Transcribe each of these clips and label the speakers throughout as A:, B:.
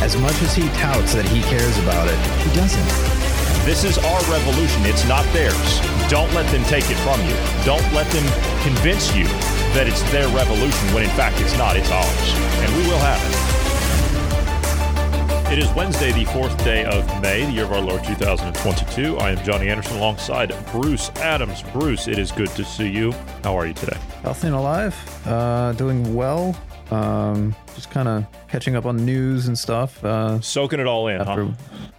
A: As much as he touts that he cares about it, he doesn't.
B: This is our revolution. It's not theirs. Don't let them take it from you. Don't let them convince you that it's their revolution when in fact it's not. It's ours. And we will have it. It is Wednesday, the fourth day of May, the year of our Lord 2022. I am Johnny Anderson alongside Bruce Adams. Bruce, it is good to see you. How are you today?
A: Healthy and alive, uh, doing well. Um, just kind of catching up on news and stuff. Uh,
B: Soaking it all in,
A: after,
B: huh?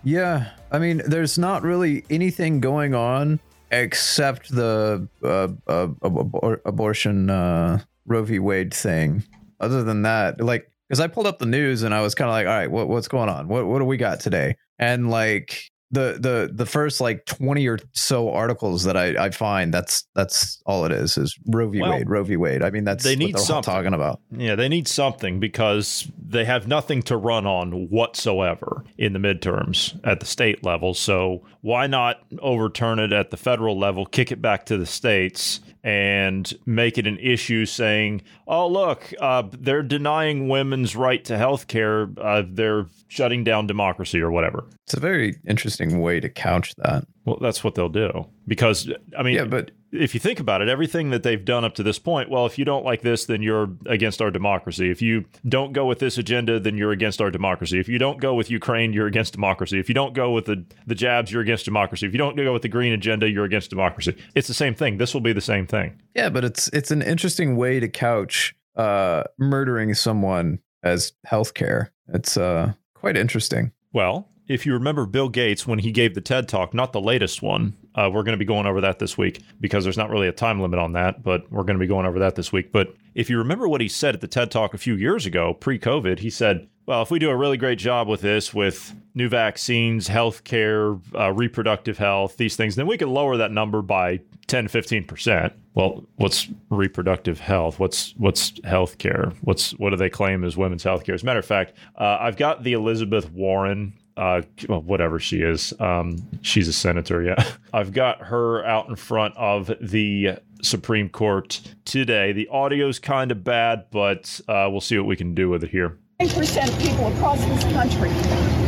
A: yeah, I mean, there's not really anything going on except the uh, uh, abor- abortion uh, Roe v. Wade thing. Other than that, like, because I pulled up the news and I was kind of like, all right, what, what's going on? What what do we got today? And like the the the first like 20 or so articles that I, I find that's that's all it is is Roe v.
B: Well,
A: Wade, Roe v. Wade. I mean that's
B: they
A: what
B: need
A: they're
B: something.
A: talking about.
B: Yeah, they need something because they have nothing to run on whatsoever in the midterms at the state level. So why not overturn it at the federal level, kick it back to the states, and make it an issue saying, oh, look, uh, they're denying women's right to health care. Uh, they're shutting down democracy or whatever.
A: It's a very interesting way to couch that.
B: Well, that's what they'll do. Because, I mean,
A: Yeah, but
B: if you think about it, everything that they've done up to this point, well, if you don't like this, then you're against our democracy. If you don't go with this agenda, then you're against our democracy. If you don't go with Ukraine, you're against democracy. If you don't go with the, the jabs, you're against democracy. If you don't go with the green agenda, you're against democracy. It's the same thing. This will be the same thing.
A: Yeah, but it's it's an interesting way to couch uh murdering someone as healthcare. It's uh quite interesting.
B: Well, if you remember Bill Gates when he gave the TED talk, not the latest one, uh, we're going to be going over that this week because there's not really a time limit on that, but we're going to be going over that this week. But if you remember what he said at the TED talk a few years ago, pre COVID, he said, well, if we do a really great job with this, with new vaccines, healthcare, uh, reproductive health, these things, then we can lower that number by 10 15%. Well, what's reproductive health? What's what's healthcare? What's what do they claim is women's healthcare? As a matter of fact, uh, I've got the Elizabeth Warren uh, well, whatever she is. Um, she's a senator, yeah. I've got her out in front of the Supreme Court today. The audio's kind of bad, but uh, we'll see what we can do with it here.
C: percent of people across this country,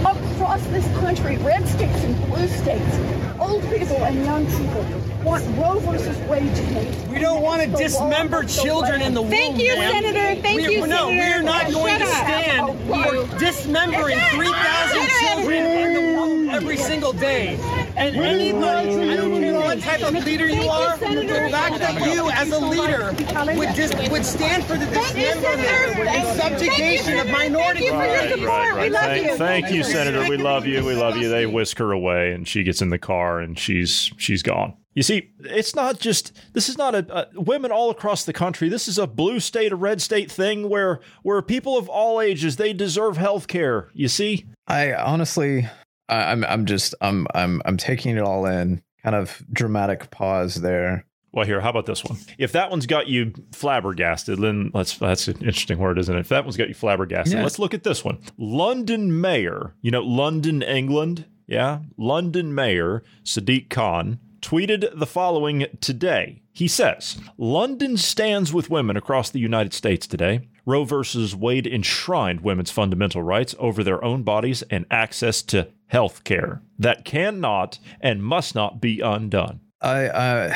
C: across this country, red states and blue states, old people and young people want Roe versus Wade change.
D: We don't want to dismember children in the womb.
E: Thank you,
D: ma'am.
E: Senator. Thank
D: we,
E: you,
D: no,
E: Senator.
D: we're not going to stand for dismembering 3,000 children in the womb every single day. And anybody, I don't care what type of leader you are, the fact that you, as a leader, would just would stand for the dismemberment and subjugation of minority
E: Thank you for your
D: groups.
E: support. We love
B: thank,
E: you.
B: thank you, Senator. We love you. We love you. They whisk her away, and she gets in the car, and she's she's gone. You see, it's not just this is not a, a women all across the country. This is a blue state, a red state thing where where people of all ages they deserve health care. You see,
A: I honestly I, I'm I'm just I'm I'm I'm taking it all in. Kind of dramatic pause there.
B: Well, here, how about this one? If that one's got you flabbergasted, then let's that's an interesting word, isn't it? If that one's got you flabbergasted,
A: Yeah.
B: let's look at this one. London Mayor, you know, London, England, yeah, London Mayor Sadiq Khan tweeted the following today. He says, London stands with women across the United States today. Roe versus Wade enshrined women's fundamental rights over their own bodies and access to health care. That cannot and must not be undone.
A: I uh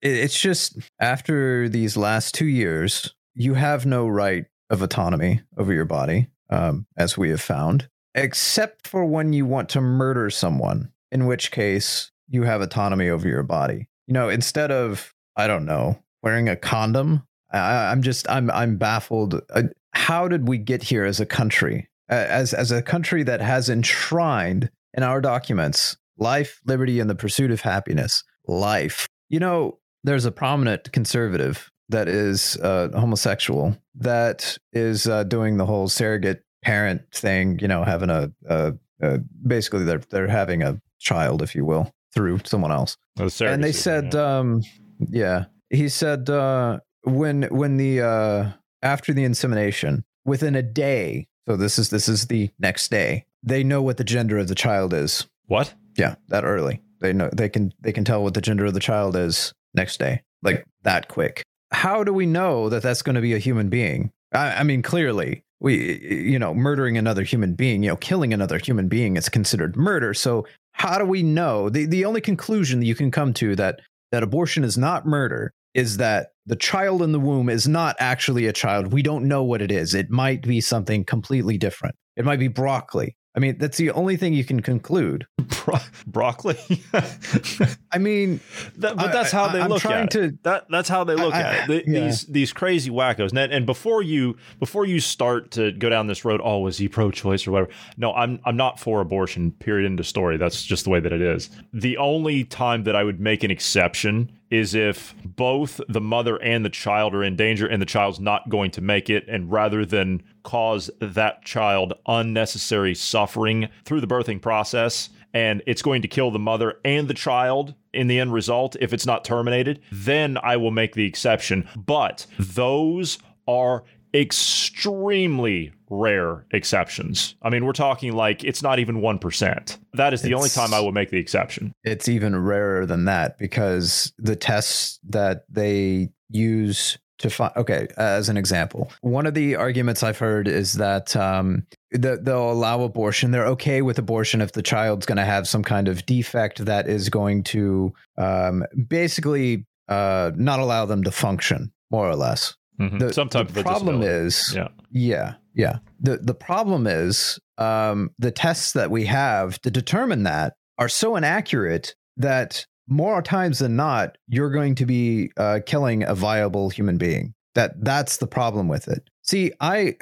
A: it's just after these last 2 years you have no right of autonomy over your body um as we have found except for when you want to murder someone in which case you have autonomy over your body. You know, instead of I don't know, wearing a condom, I, I'm just I'm I'm baffled. Uh, how did we get here as a country? As as a country that has enshrined in our documents life, liberty, and the pursuit of happiness. Life. You know, there's a prominent conservative that is uh, homosexual that is uh, doing the whole surrogate parent thing. You know, having a, a Uh, basically, they're they're having a child, if you will, through someone else.
B: Oh,
A: and they said,
B: yeah.
A: um, yeah, he said uh, when when the uh, after the insemination, within a day. So this is this is the next day. They know what the gender of the child is.
B: what?
A: Yeah, that early. They know they can they can tell what the gender of the child is next day, like that quick. How do we know that that's going to be a human being? I, I mean, clearly, we you know murdering another human being, you know, killing another human being is considered murder. So how do we know? The the only conclusion that you can come to that that abortion is not murder is that the child in the womb is not actually a child. We don't know what it is. It might be something completely different. It might be broccoli. I mean, that's the only thing you can conclude.
B: Bro- broccoli.
A: I mean,
B: That, but that's how
A: I-
B: they
A: I'm
B: look
A: trying
B: at
A: to-
B: it. That that's how they look
A: I-
B: at it. The-
A: yeah.
B: These these crazy wackos. And, and before you before you start to go down this road, oh, is he pro-choice or whatever? No, I'm I'm not for abortion. Period. End of story. That's just the way that it is. The only time that I would make an exception is if both the mother and the child are in danger and the child's not going to make it, and rather than cause that child unnecessary suffering through the birthing process and it's going to kill the mother and the child in the end result if it's not terminated, then I will make the exception. But those are extremely rare exceptions. I mean, we're talking like it's not even 1%. That is the only time I will make the exception.
A: it's even rarer than that because the tests that they use to find okay as an example one of the arguments i've heard is that um they'll allow abortion they're okay with abortion if the child's going to have some kind of defect that is going to um basically uh not allow them to function more or less
B: Mhm.
A: the,
B: Some type
A: the
B: of
A: problem
B: disability.
A: is
B: Yeah.
A: yeah yeah the the problem is um the tests that we have to determine that are so inaccurate that more times than not you're going to be uh, killing a viable human being that that's the problem with it see i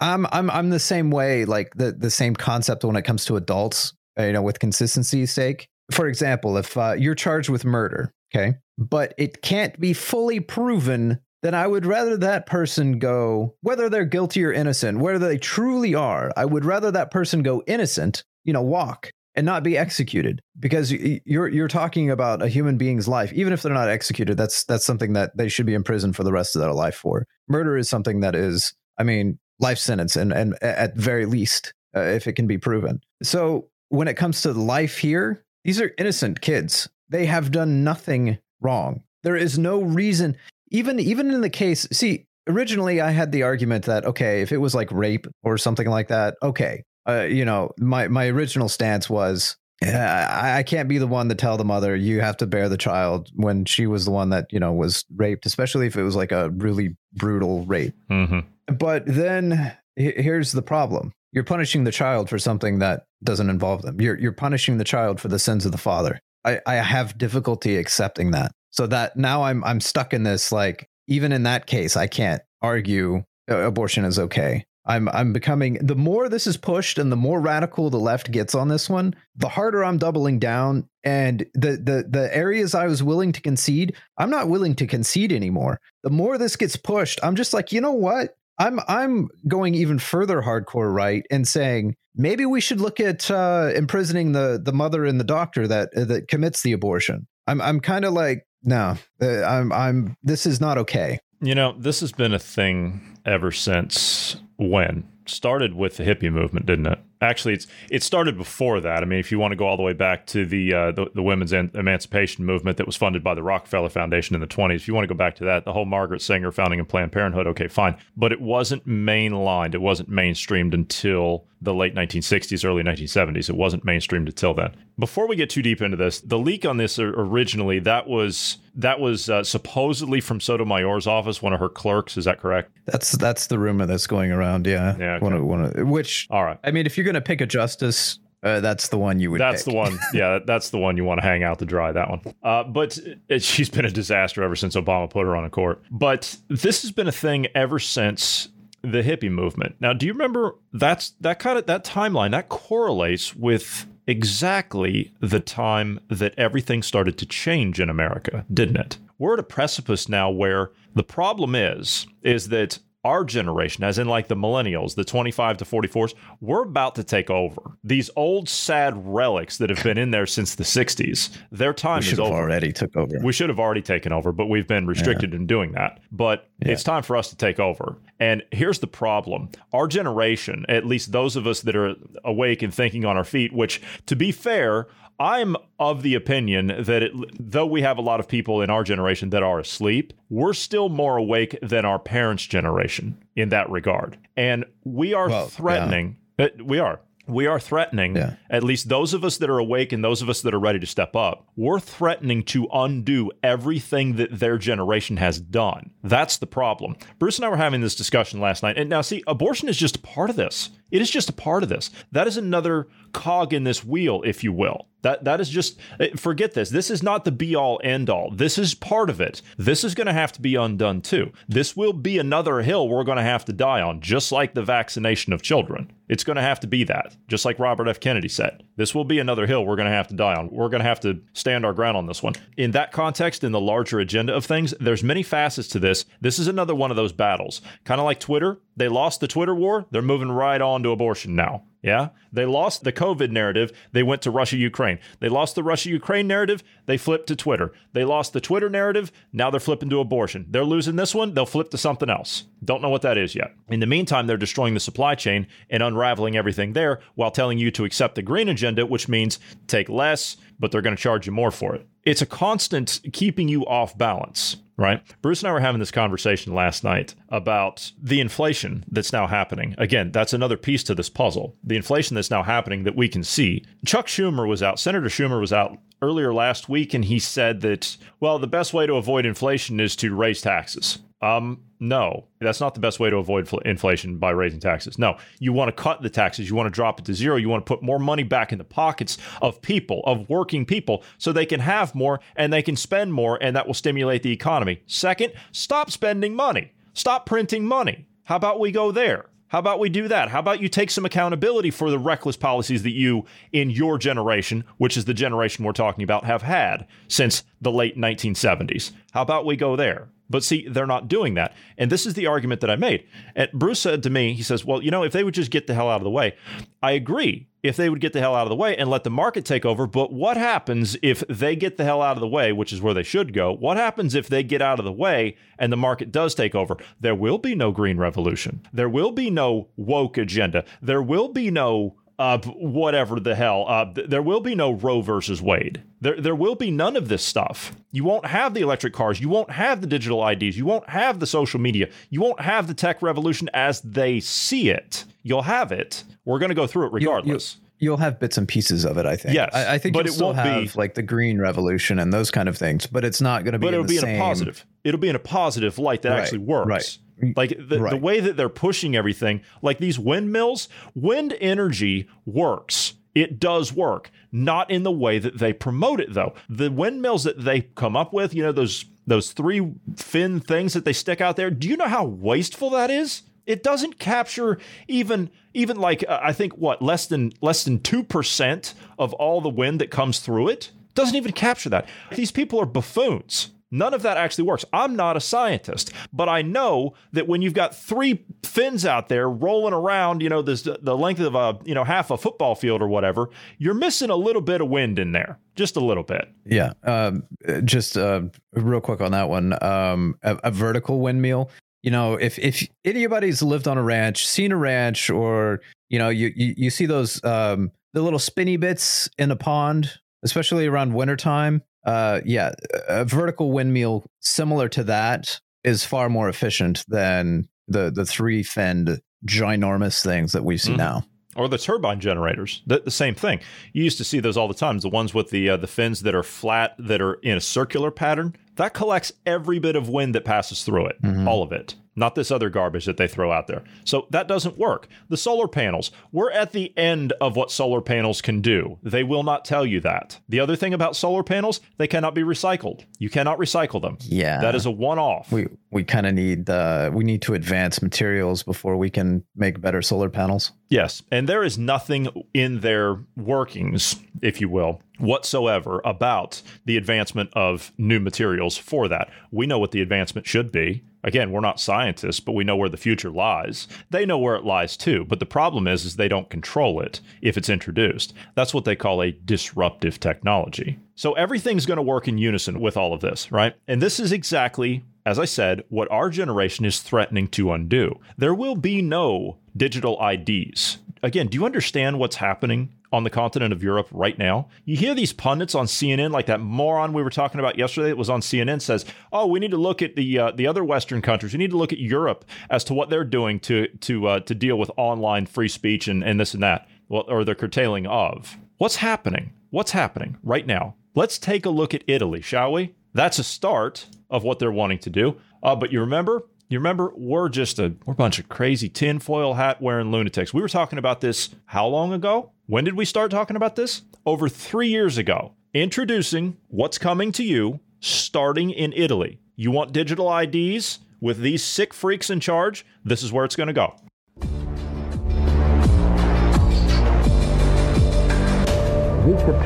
A: i'm i'm i'm the same way like the the same concept when it comes to adults uh, you know with consistency's sake for example if uh, you're charged with murder okay but it can't be fully proven then I would rather that person go, whether they're guilty or innocent, whether they truly are, I would rather that person go innocent, you know, walk and not be executed because you're you're talking about a human being's life. Even if they're not executed, that's that's something that they should be in prison for the rest of their life for. Murder is something that is, I mean, life sentence and and at very least, uh, if it can be proven. So when it comes to life here, these are innocent kids. They have done nothing wrong. There is no reason even even in the case see originally i had the argument that okay if it was like rape or something like that okay uh, you know my my original stance was yeah, I, I can't be the one to tell the mother you have to bear the child when she was the one that you know was raped especially if it was like a really brutal rape.
B: Hmm
A: but then he- here's the problem. You're punishing the child for something that doesn't involve them. You're you're punishing the child for the sins of the father. I i have difficulty accepting that so that now i'm i'm stuck in this like even in that case i can't argue uh, abortion is okay. I'm i'm becoming the more this is pushed and the more radical the left gets on this one the harder i'm doubling down. And the the the areas i was willing to concede i'm not willing to concede anymore. The more this gets pushed i'm just like you know what? I'm i'm going even further hardcore right and saying maybe we should look at uh imprisoning the the mother and the doctor that that commits the abortion. I'm i'm kind of like no uh, i'm i'm this is not okay
B: You know, this has been a thing ever since when started with the hippie movement, didn't it? Actually, it's it started before that. I mean, if you want to go all the way back to the uh, the, the women's en- emancipation movement that was funded by the Rockefeller Foundation in the 20s, if you want to go back to that, the whole Margaret Sanger founding of Planned Parenthood, okay, fine, but it wasn't mainlined, it wasn't mainstreamed until the late 1960s, early 1970s. It wasn't mainstreamed until then. Before we get too deep into this, the leak on this originally that was that was uh, supposedly from Sotomayor's office, one of her clerks. Is that correct?
A: that's that's the rumor that's going around yeah
B: Yeah, okay.
A: One of- one of- which
B: All right.
A: i mean if you're gonna pick a justice uh, that's the one you would
B: That's
A: pick.
B: the one. Yeah, that's the one you want to hang out to dry. That one. Uh, but it, she's been a disaster ever since Obama put her on a court. But this has been a thing ever since the hippie movement. Now, do you remember that's that kind of that timeline that correlates with exactly the time that everything started to change in America, didn't it? We're at a precipice now where the problem is is that our generation, as in like the millennials, the 25 to 44s, we're about to take over. These old sad relics that have been in there since the 60s, their time is over.
A: already took over.
B: We should have already taken over, but we've been restricted in doing that. But it's time for us to take over. And here's the problem our generation, at least those of us that are awake and thinking on our feet, which to be fair, I'm of the opinion that it, though we have a lot of people in our generation that are asleep, we're still more awake than our parents' generation in that regard. And we are
A: Well, yeah.
B: threatening, uh, we are. We are threatening,
A: Yeah.
B: at least those of us that are awake and those of us that are ready to step up, we're threatening to undo everything that their generation has done. That's the problem. Bruce and I were having this discussion last night. And now, see, abortion is just part of this. It is just a part of this. That is another cog in this wheel, if you will. That that is just eh, forget this. This is not the be all end all. This is part of it. This is going to have to be undone too. This will be another hill we're going to have to die on, just like the vaccination of children. It's going to have to be that, just like Robert F. Kennedy said. This will be another hill we're going to have to die on. We're going to have to stand our ground on this one. In that context, in the larger agenda of things, there's many facets to this. This is another one of those battles. Kind of like Twitter. They lost the Twitter war. They're moving right on to abortion now. Yeah. They lost the COVID narrative. They went to Russia Ukraine. They lost the Russia Ukraine narrative. They flipped to Twitter. They lost the Twitter narrative. Now they're flipping to abortion. They're losing this one. They'll flip to something else. Don't know what that is yet. In the meantime, they're destroying the supply chain and unraveling everything there while telling you to accept the green agenda, which means take less, but they're going to charge you more for it. It's a constant keeping you off balance right? Bruce and I were having this conversation last night about the inflation that's now happening. Again, that's another piece to this puzzle. The inflation that's now happening that we can see. Chuck Schumer was out, Senator Schumer was out earlier last week, and he said that, well, the best way to avoid inflation is to raise taxes. Um, no, that's not the best way to avoid fl- inflation by raising taxes. No, you want to cut the taxes. You want to drop it to zero. You want to put more money back in the pockets of people, of working people, so they can have more and they can spend more, and that will stimulate the economy. Second, stop spending money. Stop printing money. How about we go there? How about we do that? How about you take some accountability for the reckless policies that you, in your generation, which is the generation we're talking about, have had since the late 1970s? How about we go there? But see, they're not doing that. And this is the argument that I made. And Bruce said to me, he says, Well, you know, if they would just get the hell out of the way, I agree. If they would get the hell out of the way and let the market take over. But what happens if they get the hell out of the way, which is where they should go? What happens if they get out of the way and the market does take over? There will be no green revolution. There will be no woke agenda. There will be no uh, whatever the hell. Uh, th- there will be no Roe versus Wade. There, there will be none of this stuff. You won't have the electric cars. You won't have the digital IDs. You won't have the social media. You won't have the tech revolution as they see it. You'll have it. We're going to go through it
A: You'll- you'll-
B: regardless.
A: You'll have bits and pieces of it, I think.
B: Yes,
A: I, I think
B: but it
A: still
B: won't be-
A: have like the green revolution and those kind of things, but it's not going to be.
B: but
A: in
B: it'll be in a positive. It'll be in a positive light that
A: Right,
B: actually works.
A: right.
B: Like the, the way that they're pushing everything, like these windmills, wind energy works. It does work, not in the way that they promote it though. The windmills that they come up with, you know, those those three fin things that they stick out there, do you know how wasteful that is? It doesn't capture even even like uh, I think what less than less than 2% of all the wind that comes through it. Doesn't even capture that. These people are buffoons. None of that actually works. I'm not a scientist, but I know that when you've got three fins out there rolling around, you know, this the length of a you know half a football field or whatever, you're missing a little bit of wind in there, just a little bit.
A: Yeah. Um, just uh, real quick on that one. Um, a, a vertical windmill. You know, if if anybody's lived on a ranch, seen a ranch, or you know, you you, you see those um, the little spinny bits in a pond, especially around wintertime. Uh, yeah, a vertical windmill similar to that is far more efficient than the the three finned ginormous things that we see
B: Mhm.
A: now.
B: or the turbine generators. The, the same thing. You used to see those all the time. The ones with the uh, the fins that are flat, that are in a circular pattern. That collects every bit of wind that passes through it, all of it. Not this other garbage that they throw out there. So that doesn't work. The solar panels, we're at the end of what solar panels can do. They will not tell you that. The other thing about solar panels, they cannot be recycled. You cannot recycle them.
A: Yeah.
B: That is a one off.
A: we we kind of need uh, we need to advance materials before we can make better solar panels.
B: Yes. And there is nothing in their workings, if you will, whatsoever about the advancement of new materials for that. We know what the advancement should be. Again, we're not scientists, but we know where the future lies. They know where it lies too, but the problem is is they don't control it if it's introduced. That's what they call a disruptive technology. So everything's going to work in unison with all of this, right? And this is exactly as I said, what our generation is threatening to undo. There will be no digital IDs. Again, do you understand what's happening on the continent of Europe right now? You hear these pundits on CNN, like that moron we were talking about yesterday that was on CNN, says, "Oh, we need to look at the uh, the other Western countries. We need to look at Europe as to what they're doing to to uh, to deal with online free speech and, and this and that, well, or the curtailing of." What's happening? What's happening right now? Let's take a look at Italy, shall we? That's a start of what they're wanting to do. Uh, but you remember, you remember, we're just a we're a bunch of crazy tinfoil hat wearing lunatics. We were talking about this how long ago? When did we start talking about this? Over three years ago. Introducing what's coming to you, starting in Italy. You want digital IDs with these sick freaks in charge? This is where it's going to go.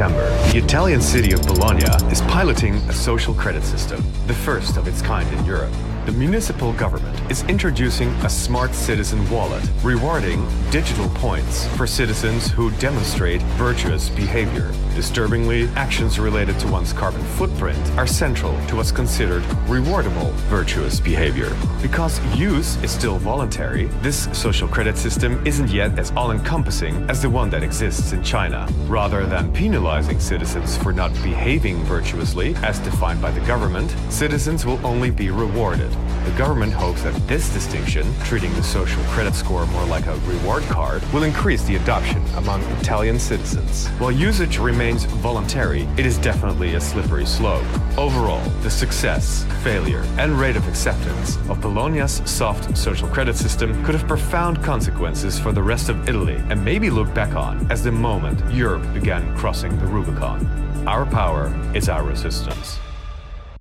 E: September, the Italian city of Bologna is piloting a social credit system, the first of its kind in Europe. The municipal government is introducing a smart citizen wallet, rewarding digital points for citizens who demonstrate virtuous behavior. Disturbingly, actions related to one's carbon footprint are central to what's considered rewardable virtuous behavior. Because use is still voluntary, this social credit system isn't yet as all encompassing as the one that exists in China. Rather than penalizing citizens for not behaving virtuously, as defined by the government, citizens will only be rewarded. The government hopes that this distinction, treating the social credit score more like a reward card, will increase the adoption among Italian citizens. While usage remains voluntary, it is definitely a slippery slope. Overall, the success, failure, and rate of acceptance of Bologna's soft social credit system could have profound consequences for the rest of Italy and maybe looked back on as the moment Europe began crossing the Rubicon. Our power is our resistance.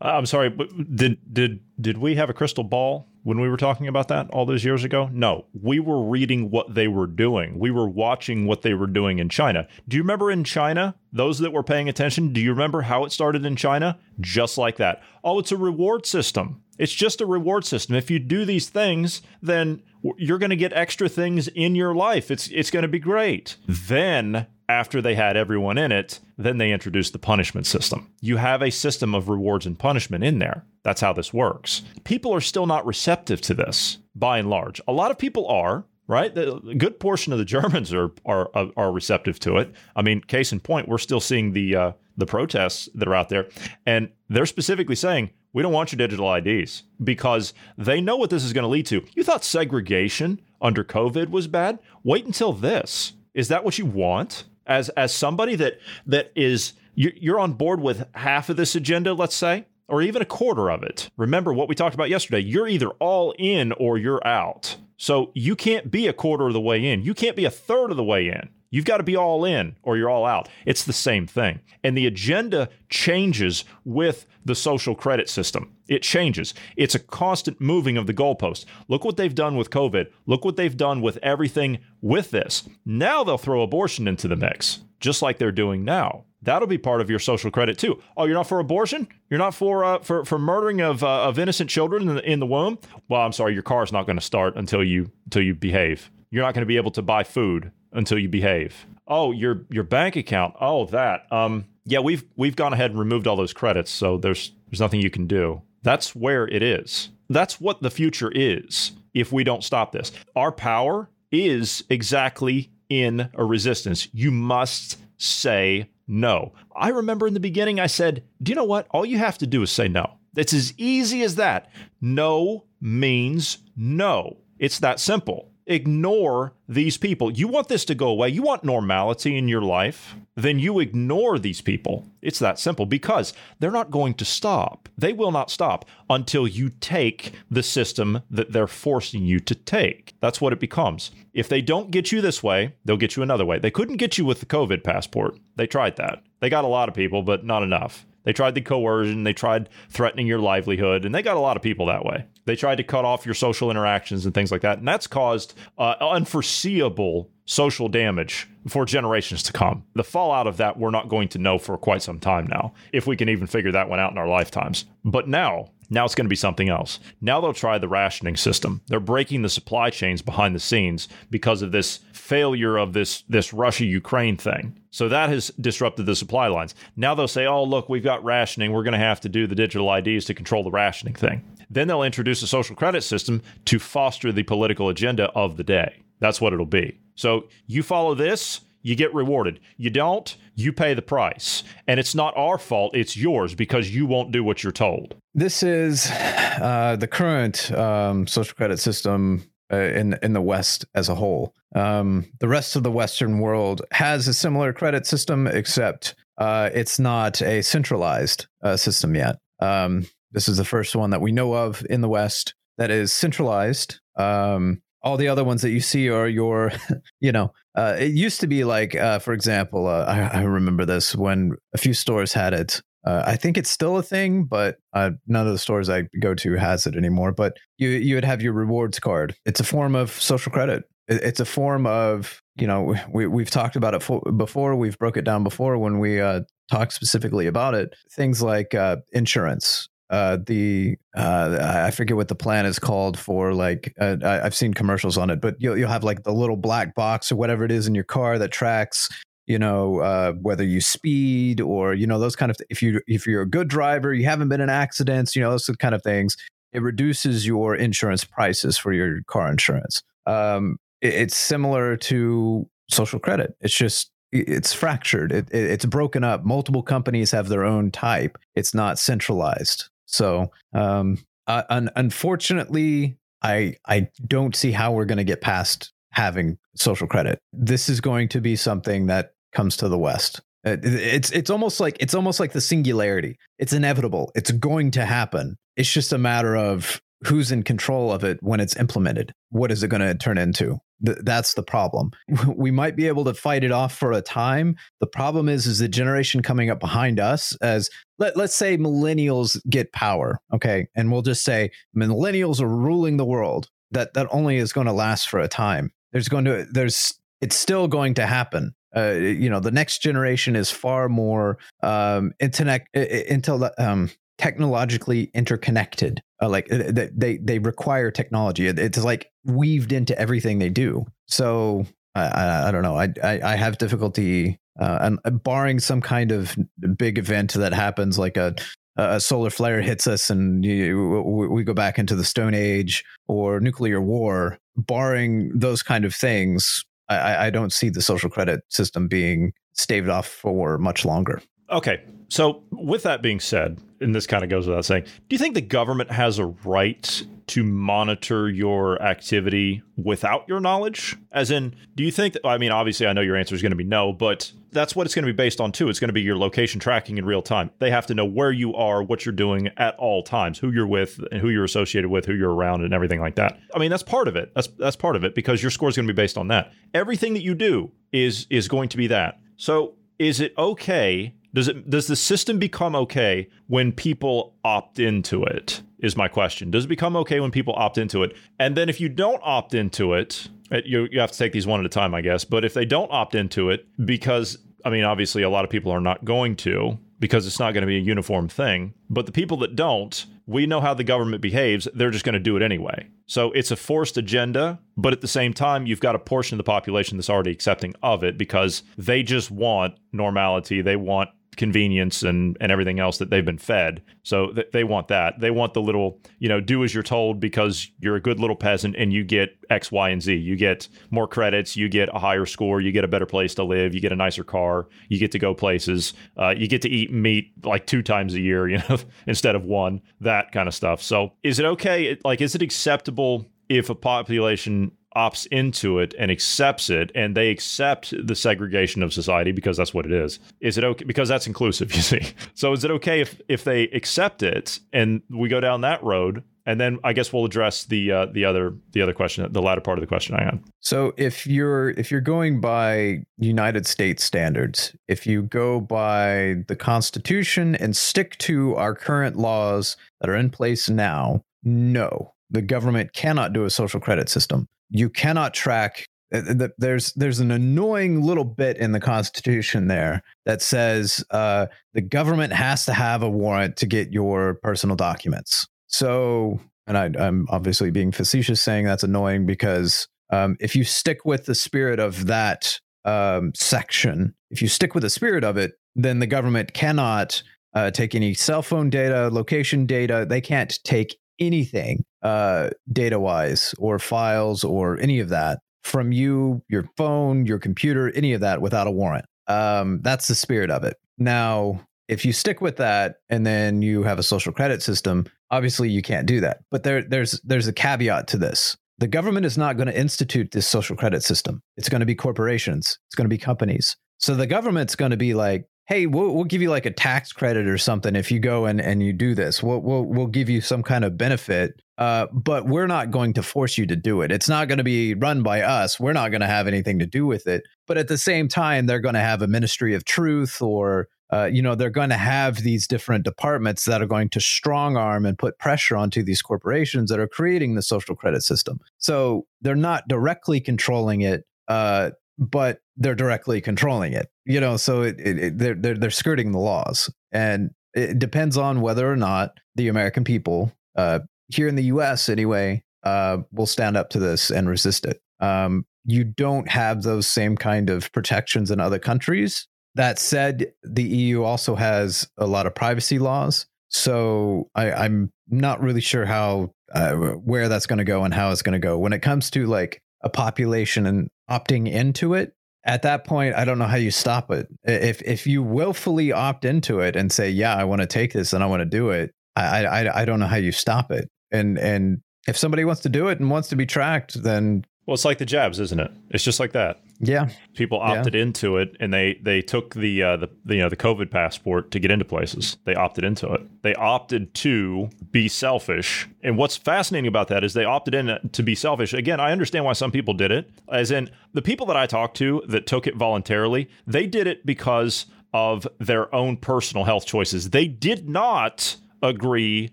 B: Uh, I'm sorry, but did did did we have a crystal ball when we were talking about that all those years ago? No, we were reading what they were doing. We were watching what they were doing in China. Do you remember in China? Those that were paying attention, do you remember how it started in China? Just like that. Oh, it's a reward system. It's just a reward system. If you do these things, then you're going to get extra things in your life. It's it's going to be great. Then after they had everyone in it, then they introduced the punishment system. You have a system of rewards and punishment in there. That's how this works. People are still not receptive to this by and large. A lot of people are, right? A good portion of the Germans are are are receptive to it. I mean, case in point, we're still seeing the uh, the protests that are out there, and they're specifically saying we don't want your digital IDs because they know what this is going to lead to. You thought segregation under COVID was bad? Wait until this. Is that what you want? As as somebody that that is you're on board with half of this agenda, let's say, or even a quarter of it. Remember what we talked about yesterday. You're either all in or you're out. So you can't be a quarter of the way in. You can't be a third of the way in. You've got to be all in or you're all out. It's the same thing. And the agenda changes with the social credit system. It changes. It's a constant moving of the goalpost. Look what they've done with COVID. Look what they've done with everything with this. Now they'll throw abortion into the mix, just like they're doing now. That'll be part of your social credit too. Oh, you're not for abortion? You're not for uh, for for murdering of uh, of innocent children in the, in the womb? Well, I'm sorry, your car's not going to start until you until you behave. You're not going to be able to buy food until you behave. Oh, your your bank account. Oh, that. Um, yeah, we've we've gone ahead and removed all those credits, so there's there's nothing you can do. That's where it is. That's what the future is if we don't stop this. Our power is exactly in a resistance. You must say no. I remember in the beginning I said, "Do you know what? All you have to do is say no." It's as easy as that. No means no. It's that simple ignore these people. You want this to go away, you want normality in your life, then you ignore these people. It's that simple because they're not going to stop. They will not stop until you take the system that they're forcing you to take. That's what it becomes. If they don't get you this way, they'll get you another way. They couldn't get you with the COVID passport. They tried that. They got a lot of people, but not enough. They tried the coercion, they tried threatening your livelihood, and they got a lot of people that way. They tried to cut off your social interactions and things like that. And that's caused uh, unforeseeable social damage for generations to come. The fallout of that, we're not going to know for quite some time now, if we can even figure that one out in our lifetimes. But now, now it's going to be something else. Now they'll try the rationing system. They're breaking the supply chains behind the scenes because of this failure of this this Russia Ukraine thing. So that has disrupted the supply lines. Now they'll say, "Oh, look, we've got rationing. We're going to have to do the digital IDs to control the rationing thing." Then they'll introduce a social credit system to foster the political agenda of the day. That's what it'll be. So you follow this, you get rewarded. You don't, you pay the price. And it's not our fault, it's yours because you won't do what you're told.
A: This is uh, the current um, social credit system uh, in in the West as a whole. Um, the rest of the Western world has a similar credit system, except uh, it's not a centralized uh, system yet. Um, this is the first one that we know of in the West that is centralized. Um, all the other ones that you see are your, you know, uh, it used to be like, uh, for example, I, I, remember this when a few stores had it. Uh, I think it's still a thing, but uh, none of the stores I go to has it anymore. But you you would have your rewards card. It's a form of social credit. It's a form of you know we we've talked about it for, before. We've broke it down before when we uh, talked specifically about it. Things like insurance uh, the uh, I forget what the plan is called for. Like uh, I, have seen commercials on it, but you'll you'll have like the little black box or whatever it is in your car that tracks, you know, uh, whether you speed or you know those kind of. Th- if you if you're a good driver, you haven't been in accidents, you know those kind of things. It reduces your insurance prices for your car insurance. Um, it, it's similar to social credit. It's just it's fractured. It, it, it's broken up. Multiple companies have their own type. It's not centralized. So, um, uh, un- unfortunately, I I don't see how we're going to get past having social credit. This is going to be something that comes to the West. Uh, it's it's almost like it's almost like the singularity. It's inevitable. It's going to happen. It's just a matter of who's in control of it when it's implemented. What is it going to turn into? Th- that's the problem. We might be able to fight it off for a time. The problem is, is the generation coming up behind us. As let let's say millennials get power, okay, and we'll just say millennials are ruling the world. That that only is going to last for a time. There's going to there's it's still going to happen. Uh, you know, the next generation is far more um, internet, intel, um, technologically interconnected. Uh, like they they require technology. It's like weaved into everything they do. So I, I don't know. I, I, I have difficulty, uh, and uh, barring some kind of big event that happens, like a a solar flare hits us and you, we go back into the Stone Age or nuclear war. Barring those kind of things, I, I don't see the social credit system being staved off for much longer.
B: Okay, so, with that being said, and this kind of goes without saying, do you think the government has a right to monitor your activity without your knowledge? As in, do you think that, I mean, obviously, I know your answer is going to be no, but that's what it's going to be based on too. It's going to be your location tracking in real time. They have to know where you are, what you're doing at all times, who you're with, and who you're associated with, who you're around, and everything like that. I mean, that's part of it. That's that's part of it because your score is going to be based on that. Everything that you do is is going to be that. So, is it okay does it does the system become okay when people opt into it? Is my question. Does it become okay when people opt into it? And then if you don't opt into it, uh, you you have to take these one at a time, I guess. But if they don't opt into it because I mean, obviously a lot of people are not going to because it's not going to be a uniform thing. But the people that don't, we know how the government behaves. They're just going to do it anyway. So it's a forced agenda, but at the same time, you've got a portion of the population that's already accepting of it because they just want normality. They want convenience and and everything else that they've been fed. So th- they want that. They want the little, you know, do as you're told because you're a good little peasant and you get X, Y, and Z. You get more credits, you get a higher score, you get a better place to live, you get a nicer car, you get to go places, uh, you get to eat meat like two times a year, you know, instead of one. That kind of stuff. So is it okay? Like, is it acceptable? If a population opts into it and accepts it and they accept the segregation of society because that's what it is is it okay because that's inclusive you see so is it okay if if they accept it and we go down that road and then I guess we'll address the uh, the other the other question, the latter part of the question I had.
A: So if you're if you're going by United States standards, if you go by the Constitution and stick to our current laws that are in place now, no, the government cannot do a social credit system. You cannot track. uh, There's there's an annoying little bit in the Constitution there that says uh, the government has to have a warrant to get your personal documents. So, and I, I'm obviously being facetious saying that's annoying because um, if you stick with the spirit of that um, section, if you stick with the spirit of it, then the government cannot uh, take any cell phone data, location data. They can't take anything uh, data wise or files or any of that from you, your phone, your computer, any of that without a warrant. Um, that's the spirit of it. Now, if you stick with that and then you have a social credit system, obviously you can't do that. But there, there's there's a caveat to this. The government is not going to institute this social credit system. It's going to be corporations. It's going to be companies. So the government's going to be like, "Hey, we'll, we'll give you like a tax credit or something if you go and, and you do this. We'll, we'll we'll give you some kind of benefit, uh, but we're not going to force you to do it. It's not going to be run by us. We're not going to have anything to do with it. But at the same time, they're going to have a Ministry of Truth or uh, you know they're going to have these different departments that are going to strong arm and put pressure onto these corporations that are creating the social credit system so they're not directly controlling it uh, but they're directly controlling it you know so it, it, it, they're, they're, they're skirting the laws. And it depends on whether or not the american people uh, here in the us anyway uh, will stand up to this and resist it. Um, you don't have those same kind of protections in other countries. That said, the EU also has a lot of privacy laws. So I, I'm not really sure how uh, where that's going to go and how it's going to go. When it comes to like a population and opting into it. At that point, I don't know how you stop it. If if you willfully opt into it and say, "Yeah, I want to take this and I want to do it," I, I I don't know how you stop it. And and if somebody wants to do it and wants to be tracked, then
B: Well, it's like the jabs, isn't it? It's just like that.
A: Yeah,
B: People
A: Yeah.
B: opted into it, and they they took the, uh, the the you know the COVID passport to get into places. They opted into it. They opted to be selfish. And what's fascinating about that is they opted in to be selfish. Again, I understand why some people did it. As in the people that I talked to that took it voluntarily, they did it because of their own personal health choices. They did not agree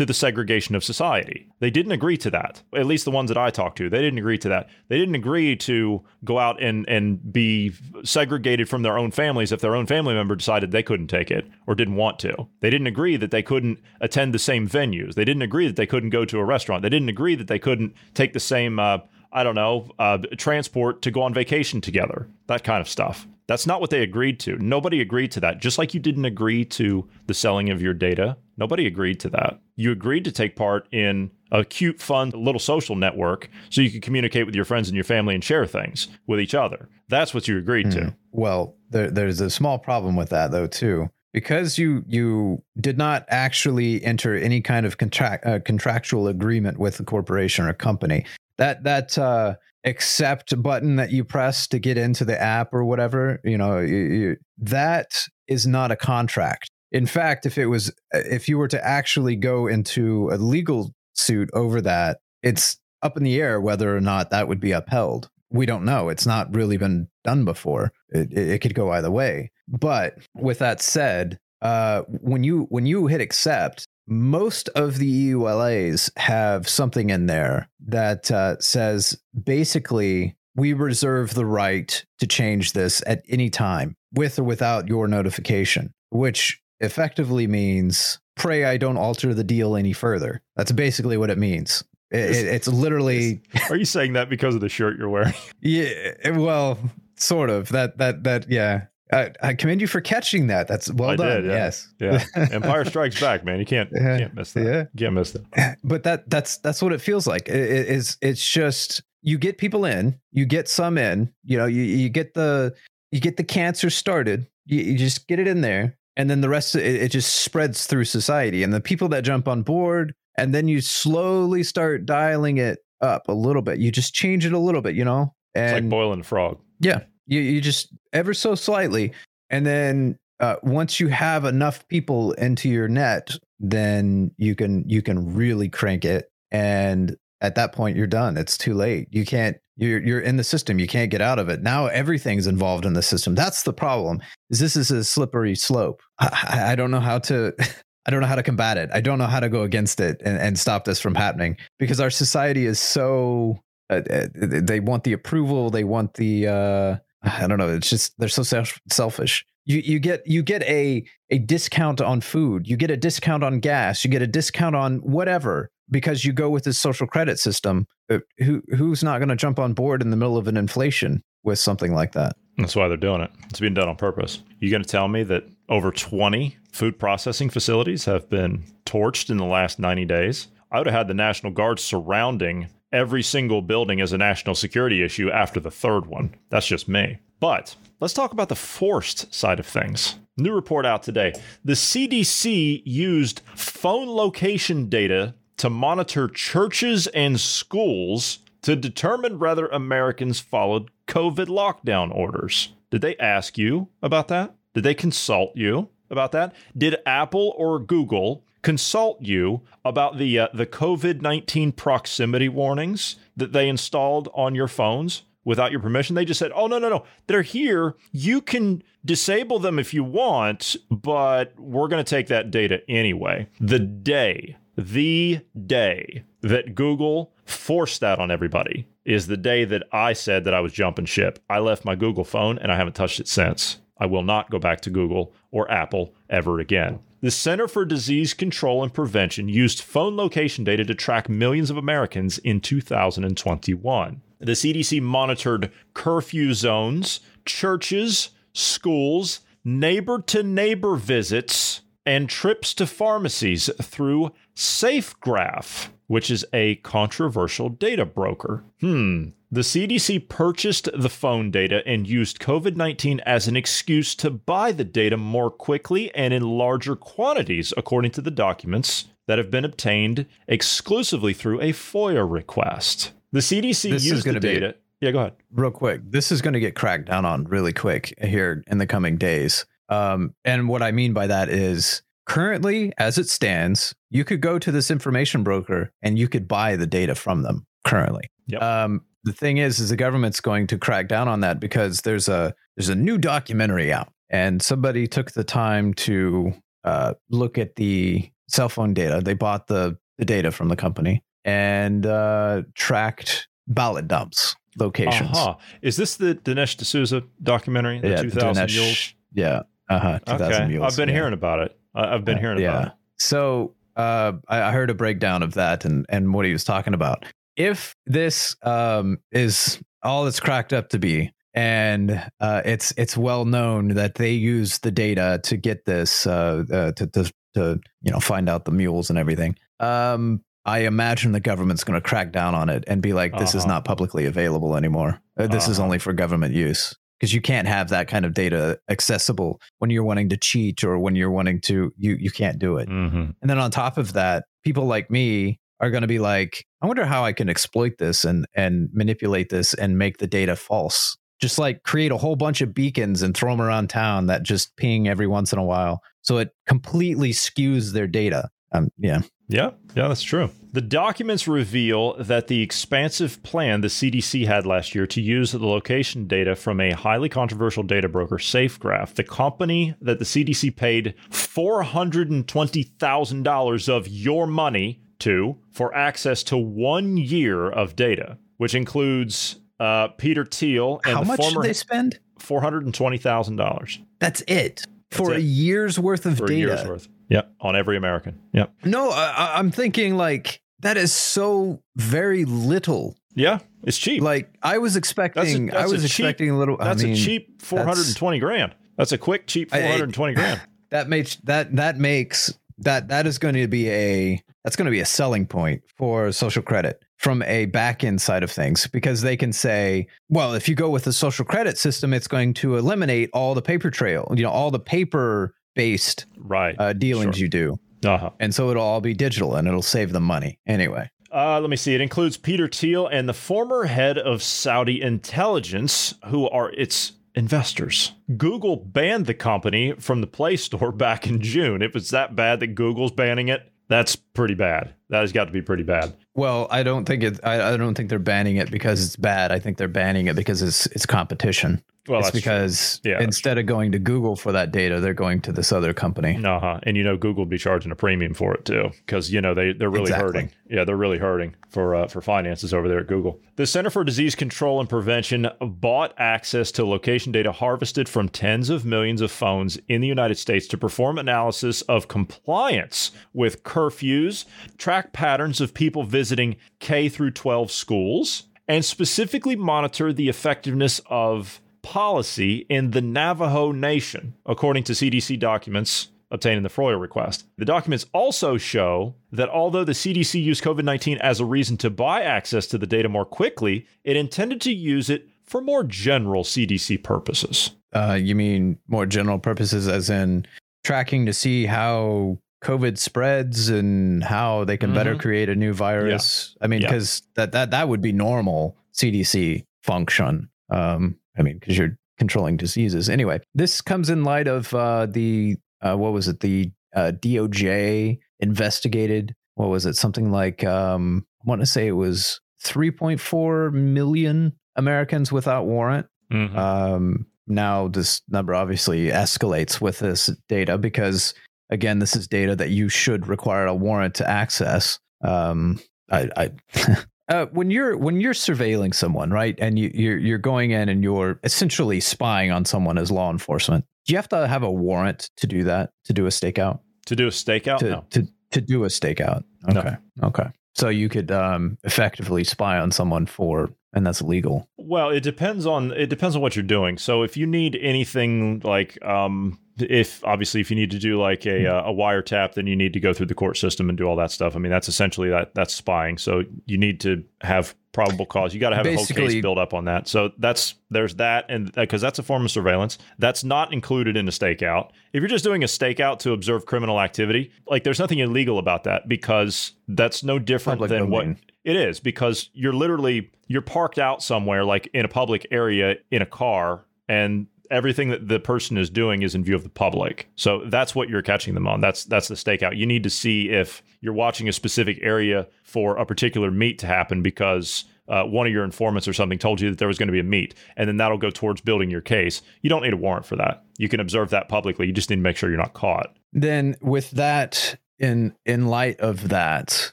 B: to the segregation of society. They didn't agree to that. At least the ones that I talked to, they didn't agree to that. They didn't agree to go out and and be segregated from their own families if their own family member decided they couldn't take it or didn't want to. They didn't agree that they couldn't attend the same venues. They didn't agree that they couldn't go to a restaurant. They didn't agree that they couldn't take the same uh, I don't know, uh, transport to go on vacation together, that kind of stuff. That's not what they agreed to. Nobody agreed to that. Just like you didn't agree to the selling of your data, nobody agreed to that. You agreed to take part in a cute, fun little social network so you could communicate with your friends and your family and share things with each other. That's what you agreed to.
A: Well, there, there's a small problem with that though too, because you you did not actually enter any kind of contract uh, contractual agreement with a corporation or company. That that uh, accept button that you press to get into the app or whatever, you know, you, you, that is not a contract. In fact, if it was, if you were to actually go into a legal suit over that, it's up in the air whether or not that would be upheld we don't know. It's not really been done before. It, it, it could go either way. But with that said, uh, when you when you hit accept, most of the EULAs have something in there that uh, says basically we reserve the right to change this at any time, with or without your notification, which effectively means pray I don't alter the deal any further. That's basically what it means. It, it, it's literally
B: Are you saying that because of the shirt you're wearing?
A: yeah, well, sort of. That that that yeah. I, I commend you for catching that. That's well
B: I
A: done.
B: did, yeah.
A: Yes.
B: Yeah. Empire Strikes Back, man. You can't, you can't miss that.
A: Yeah.
B: You can't miss that.
A: but that that's that's what it feels like. It, it- it's it's just you get people in, you get some in. You know, you you get the you get the cancer started. You, you just get it in there, and then the rest it, it just spreads through society. And the people that jump on board, and then you slowly start dialing it up a little bit. You just change it a little bit. You know,
B: It's
A: and
B: like boiling a frog.
A: Yeah, you you just ever so slightly, and then uh, once you have enough people into your net, then you can you can really crank it and at that point you're done. It's too late. You can't. You're you're in the system. You can't get out of it. Now everything's involved in the system. That's the problem. Is this is a slippery slope. I, I don't know how to. I don't know how to combat it. I don't know how to go against it and, and stop this from happening because our society is so. Uh, uh they want the approval. They want the. Uh, I don't know. It's just they're so self- selfish. You you get you get a a discount on food. You get a discount on gas. You get a discount on whatever because you go with this social credit system. Uh, who who's not going to jump on board in the middle of an inflation with something like that?
B: That's why they're doing it. It's being done on purpose. You going to tell me that over 20 food processing facilities have been torched in the last 90 days? I would have had the National Guard surrounding every single building as a national security issue after the third one. That's just me. But let's talk about the forced side of things. New report out today. The CDC used phone location data to monitor churches and schools to determine whether Americans followed COVID lockdown orders. Did they ask you about that? Did they consult you about that? Did Apple or Google consult you about the uh, the COVID-19 proximity warnings that they installed on your phones without your permission? They just said, "Oh no, no, no. They're here. You can disable them if you want, but we're going to take that data anyway." The day the day that Google forced that on everybody is the day that I said that I was jumping ship. I left my Google phone and I haven't touched it since. I will not go back to Google or Apple ever again. The Center for Disease Control and Prevention used phone location data to track millions of Americans in 2021. The CDC monitored curfew zones, churches, schools, neighbor to neighbor visits, and trips to pharmacies through SafeGraph, which is a controversial data broker. Hmm. The CDC purchased the phone data and used COVID 19 as an excuse to buy the data more quickly and in larger quantities, according to the documents that have been obtained exclusively through a FOIA request. The CDC
A: This
B: used the
A: gonna be-
B: data. yeah, go ahead.
A: real quick this is going to get cracked down on really quick here in the coming days um, and what i mean by that is currently as it stands you could go to this information broker and you could buy the data from them currently.
B: Yep.
A: um, the thing is is the government's going to crack down on that because there's a there's a new documentary out and somebody took the time to uh, look at the cell phone data. They bought the the data from the company and uh, tracked ballot dumps locations.
B: Uh-huh. Is this the Dinesh D'Souza documentary, the
A: yeah,
B: 2000
A: Dinesh- Yeah, uh huh.
B: Okay,
A: Mules.
B: I've been
A: yeah.
B: hearing about it. I've been
A: Uh,
B: hearing
A: yeah.
B: about it.
A: So uh, I, I heard a breakdown of that and and what he was talking about. If this um, is all it's cracked up to be, and uh, it's it's well known that they use the data to get this uh, uh, to, to to you know find out the mules and everything. Um, I imagine the government's going to crack down on it and be like, "This is
B: Uh-huh.
A: not publicly available anymore. Uh, this is
B: Uh-huh.
A: only for government use." Because you can't have that kind of data accessible when you're wanting to cheat or when you're wanting to you you can't do it.
B: Mm-hmm.
A: And then on top of that, people like me are going to be like, I wonder how I can exploit this and and manipulate this and make the data false. Just like create a whole bunch of beacons and throw them around town that just ping every once in a while, so it completely skews their data. Um, yeah,
B: Yeah, yeah, that's true. The documents reveal that the expansive plan the CDC had last year to use the location data from a highly controversial data broker, SafeGraph, the company that the CDC paid $420,000 of your money to for access to one year of data, which includes uh, Peter Thiel and
A: how
B: the
A: much
B: former
A: did they spend?
B: $420,000
A: That's it for
B: it.
A: a year's worth of
B: for a
A: data.
B: Yep, on every American. Yep.
A: No, I, I'm thinking like that is so very little.
B: Yeah, it's cheap.
A: Like I was expecting,
B: that's
A: I was
B: a cheap-
A: expecting a little.
B: That's
A: I mean,
B: a cheap 420 grand. That's a quick, cheap
A: I- I-
B: 420 grand.
A: that makes that that makes that that is going to be a that's going to be a selling point for social credit from a back end side of things because they can say well if you go with the social credit system it's going to eliminate all the paper trail you know all the paper based
B: Right.
A: uh, dealings
B: Sure.
A: you do
B: Uh-huh.
A: and so it'll all be digital and it'll save them money anyway
B: Uh, let me see. It includes Peter Thiel and the former head of Saudi intelligence, who are its investors. Google banned the company from the Play Store back in June. If it's that bad that Google's banning it, that's pretty bad. That has got to be pretty bad.
A: Well, I don't think it. I, I don't think they're banning it because it's bad. I think they're banning it because it's it's competition.
B: Well,
A: it's
B: that's
A: because
B: Yeah,
A: instead of going to Google for that data, they're going to this other company.
B: Uh-huh. And you know Google would be charging a premium for it too because you know they they're really
A: Exactly.
B: hurting. Yeah, they're really hurting for uh, for finances over there at Google. The Center for Disease Control and Prevention bought access to location data harvested from tens of millions of phones in the United States to perform analysis of compliance with curfews, track patterns of people visiting K through 12 schools, and specifically monitor the effectiveness of policy in the Navajo Nation, according to CDC documents obtained in the FOIA request. The documents also show that although the CDC used COVID 19 as a reason to buy access to the data more quickly, it intended to use it for more general CDC purposes.
A: Uh, you mean more general purposes, as in tracking to see how COVID spreads and how they can better
B: Mhm.
A: create a new virus? I mean,
B: Yeah.
A: because that that that would be normal CDC function. Um, I mean, because you're controlling diseases. Anyway, this comes in light of uh, the uh, what was it? The uh, DOJ investigated. What was it? Something like um, I want to say it was 3.4 million Americans without warrant.
B: Mhm.
A: Um, now this number obviously escalates with this data because again, this is data that you should require a warrant to access. Um, I, I uh, when you're when you're surveilling someone, right, and you, you're you're going in and you're essentially spying on someone as law enforcement. Do you have to have a warrant to do that? To do a stakeout?
B: to do a stakeout?
A: To
B: no.
A: to to do a stakeout?
B: No.
A: Okay, okay. So you could um, effectively spy on someone for, and that's illegal.
B: Well, it depends on it depends on what you're doing. So if you need anything like um if obviously if you need to do like a uh, a wiretap then you need to go through the court system and do all that stuff. I mean that's essentially that that's spying. So you need to have probable cause. You got to have a whole
A: Basically-
B: case built up on that. So that's there's that and because that's a form of surveillance. That's not included in a stakeout. If you're just doing a stakeout to observe criminal activity, like there's nothing illegal about that because that's no different than what
A: domain.
B: It is because you're literally you're parked out somewhere like in a public area in a car and everything that the person is doing is in view of the public. So that's what you're catching them on. That's that's the stakeout. You need to see if you're watching a specific area for a particular meet to happen because uh, one of your informants or something told you that there was going to be a meet, and then that'll go towards building your case. You don't need a warrant for that. You can observe that publicly. You just need to make sure you're not caught.
A: then with that in in light of that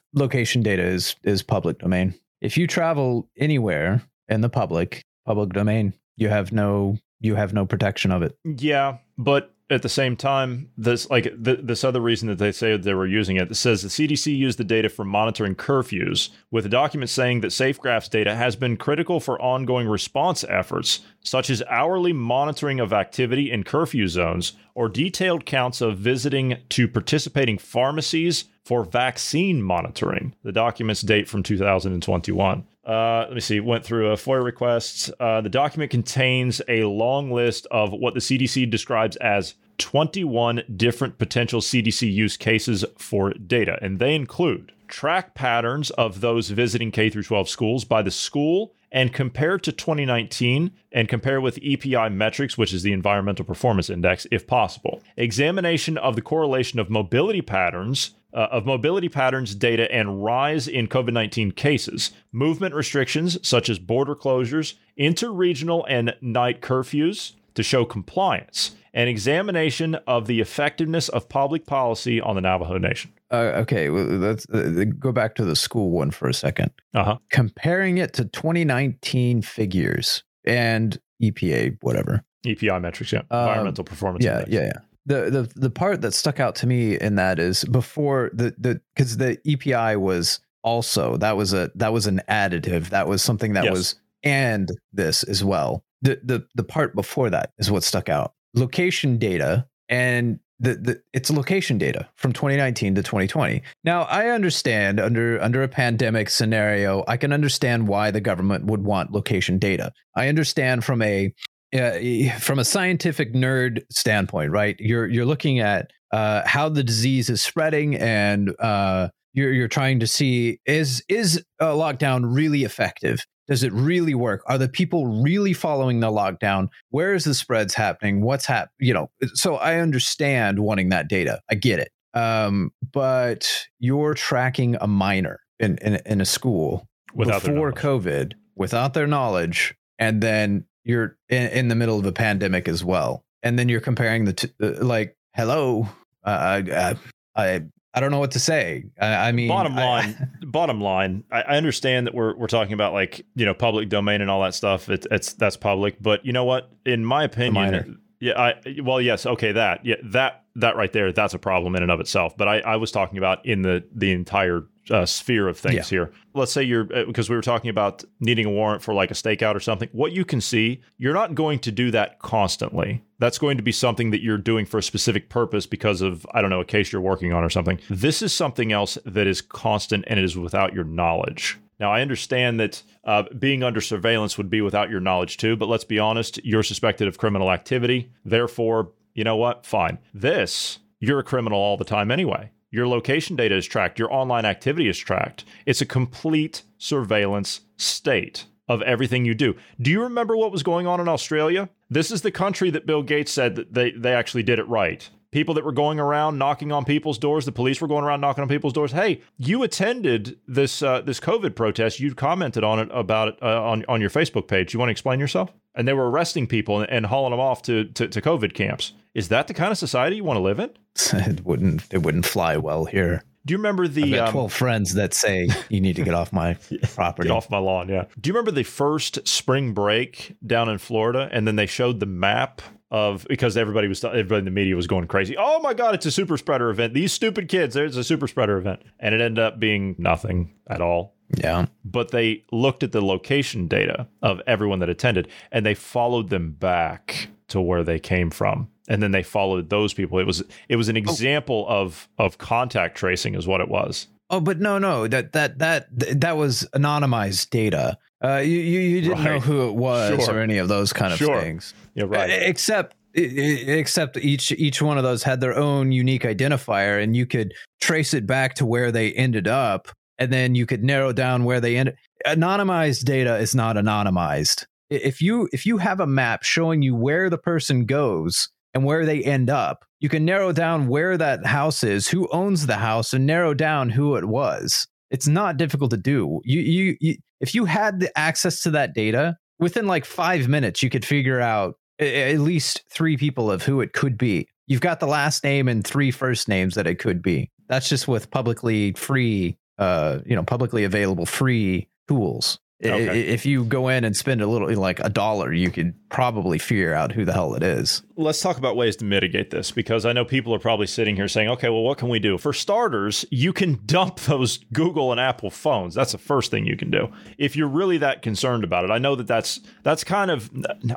A: location data is is public domain. If you travel anywhere in the public public domain you have no you have no protection of it.
B: Yeah, but at the same time, this like th- this other reason that they say they were using it, it says the CDC used the data for monitoring curfews, with a document saying that SafeGraph's data has been critical for ongoing response efforts, such as hourly monitoring of activity in curfew zones or detailed counts of visiting to participating pharmacies for vaccine monitoring. The documents date from 2021. Uh, let me see. Went through a FOIA request. Uh, the document contains a long list of what the CDC describes as 21 different potential CDC use cases for data, and they include track patterns of those visiting K through 12 schools by the school and compare to 2019 and compare with EPI metrics, which is the Environmental Performance Index, if possible. Examination of the correlation of mobility patterns uh, of mobility patterns data and rise in COVID 19 cases, movement restrictions such as border closures, interregional and night curfews to show compliance, and examination of the effectiveness of public policy on the Navajo Nation.
A: uh, okay well, let's uh, go back to the school one for a second
B: Uh huh.
A: comparing it to 2019 figures and epa whatever
B: EPI metrics, yeah.
A: Um,
B: Environmental Performance
A: yeah
B: Index.
A: yeah yeah the, the the part that stuck out to me in that is before the the because the EPI was also that was a that was an additive. That was something that
B: Yes.
A: was and this as well. The the the part before that is what stuck out. Location data and the, the it's location data from 2019 to 2020 now i understand under under a pandemic scenario i can understand why the government would want location data. I understand from a uh, from a scientific nerd standpoint, right? You're you're looking at uh, how the disease is spreading, and uh, you're you're trying to see is is a lockdown really effective? Does it really work? Are the people really following the lockdown? Where is the spreads happening? What's hap? You know, so I understand wanting that data. I get it. Um, but you're tracking a minor. in in, in a school
B: Without
A: before. COVID, without their knowledge, and then you're in, in the middle of a pandemic as well, and then you're comparing the two. uh, Like, hello, uh, I, I I don't know what to say. I, I mean,
B: bottom
A: I-
B: line, bottom line, I, I understand that we're we're talking about like you know public domain and all that stuff. It's it's that's public, but you know what? In my opinion, yeah, I well, yes, okay, that yeah, that that right there, that's a problem in and of itself. But I, I was talking about in the the entire uh, sphere of things
A: Yeah.
B: here. Let's say you're uh, because we were talking about needing a warrant for like a stakeout or something. What you can see, you're not going to do that constantly. That's going to be something that you're doing for a specific purpose because of I don't know a case you're working on or something. This is something else that is constant and it is without your knowledge. Now, I understand that uh, being under surveillance would be without your knowledge too, but let's be honest, you're suspected of criminal activity. Therefore, you know what? Fine. This, you're a criminal all the time anyway. Your location data is tracked, your online activity is tracked. It's a complete surveillance state of everything you do. Do you remember what was going on in Australia? This is the country that Bill Gates said that they, they actually did it right. People that were going around knocking on people's doors, the police were going around knocking on people's doors. Hey, you attended this uh, this COVID protest. You commented on it about it uh, on on your Facebook page. You want to explain yourself? And they were arresting people and, and hauling them off to, to to COVID camps. Is that the kind of society you want to live in?
A: it wouldn't it wouldn't fly well here.
B: Do you remember
A: I've
B: the
A: got
B: um,
A: twelve friends that say you need to get off my property.
B: Get off my lawn, yeah. Do you remember the first spring break down in Florida, and then they showed the map of because everybody was everybody in the media was going crazy. Oh my god, it's a super spreader event. These stupid kids, there's a super spreader event, and it ended up being nothing at all.
A: Yeah.
B: But they looked at the location data of everyone that attended, and they followed them back to where they came from. And then they followed those people. It was it was an example of of contact tracing, is what it was.
A: Oh, but no, no, that that that that was anonymized data. Uh, you you, you didn't know who it was
B: Sure.
A: or any of those kind of
B: Sure.
A: things.
B: Yeah, right.
A: Except except each each one of those had their own unique identifier, and you could trace it back to where they ended up, and then you could narrow down where they ended. Anonymized data is not anonymized. If you if you have a map showing you where the person goes and where they end up, you can narrow down where that house is, who owns the house, and narrow down who it was. It's not difficult to do. You you, you if you had the access to that data within like five minutes, you could figure out at least three people of who it could be. You've got the last name and three first names that it could be. That's just with publicly free, uh, you know, publicly available free tools.
B: Okay.
A: If you go in and spend a little, like a dollar, you could probably figure out who the hell it is.
B: let's talk about ways to mitigate this because I know people are probably sitting here saying, okay, well, what can we do? For starters, you can dump those Google and Apple phones. That's the first thing you can do. If you're really that concerned about it, I know that that's that's kind of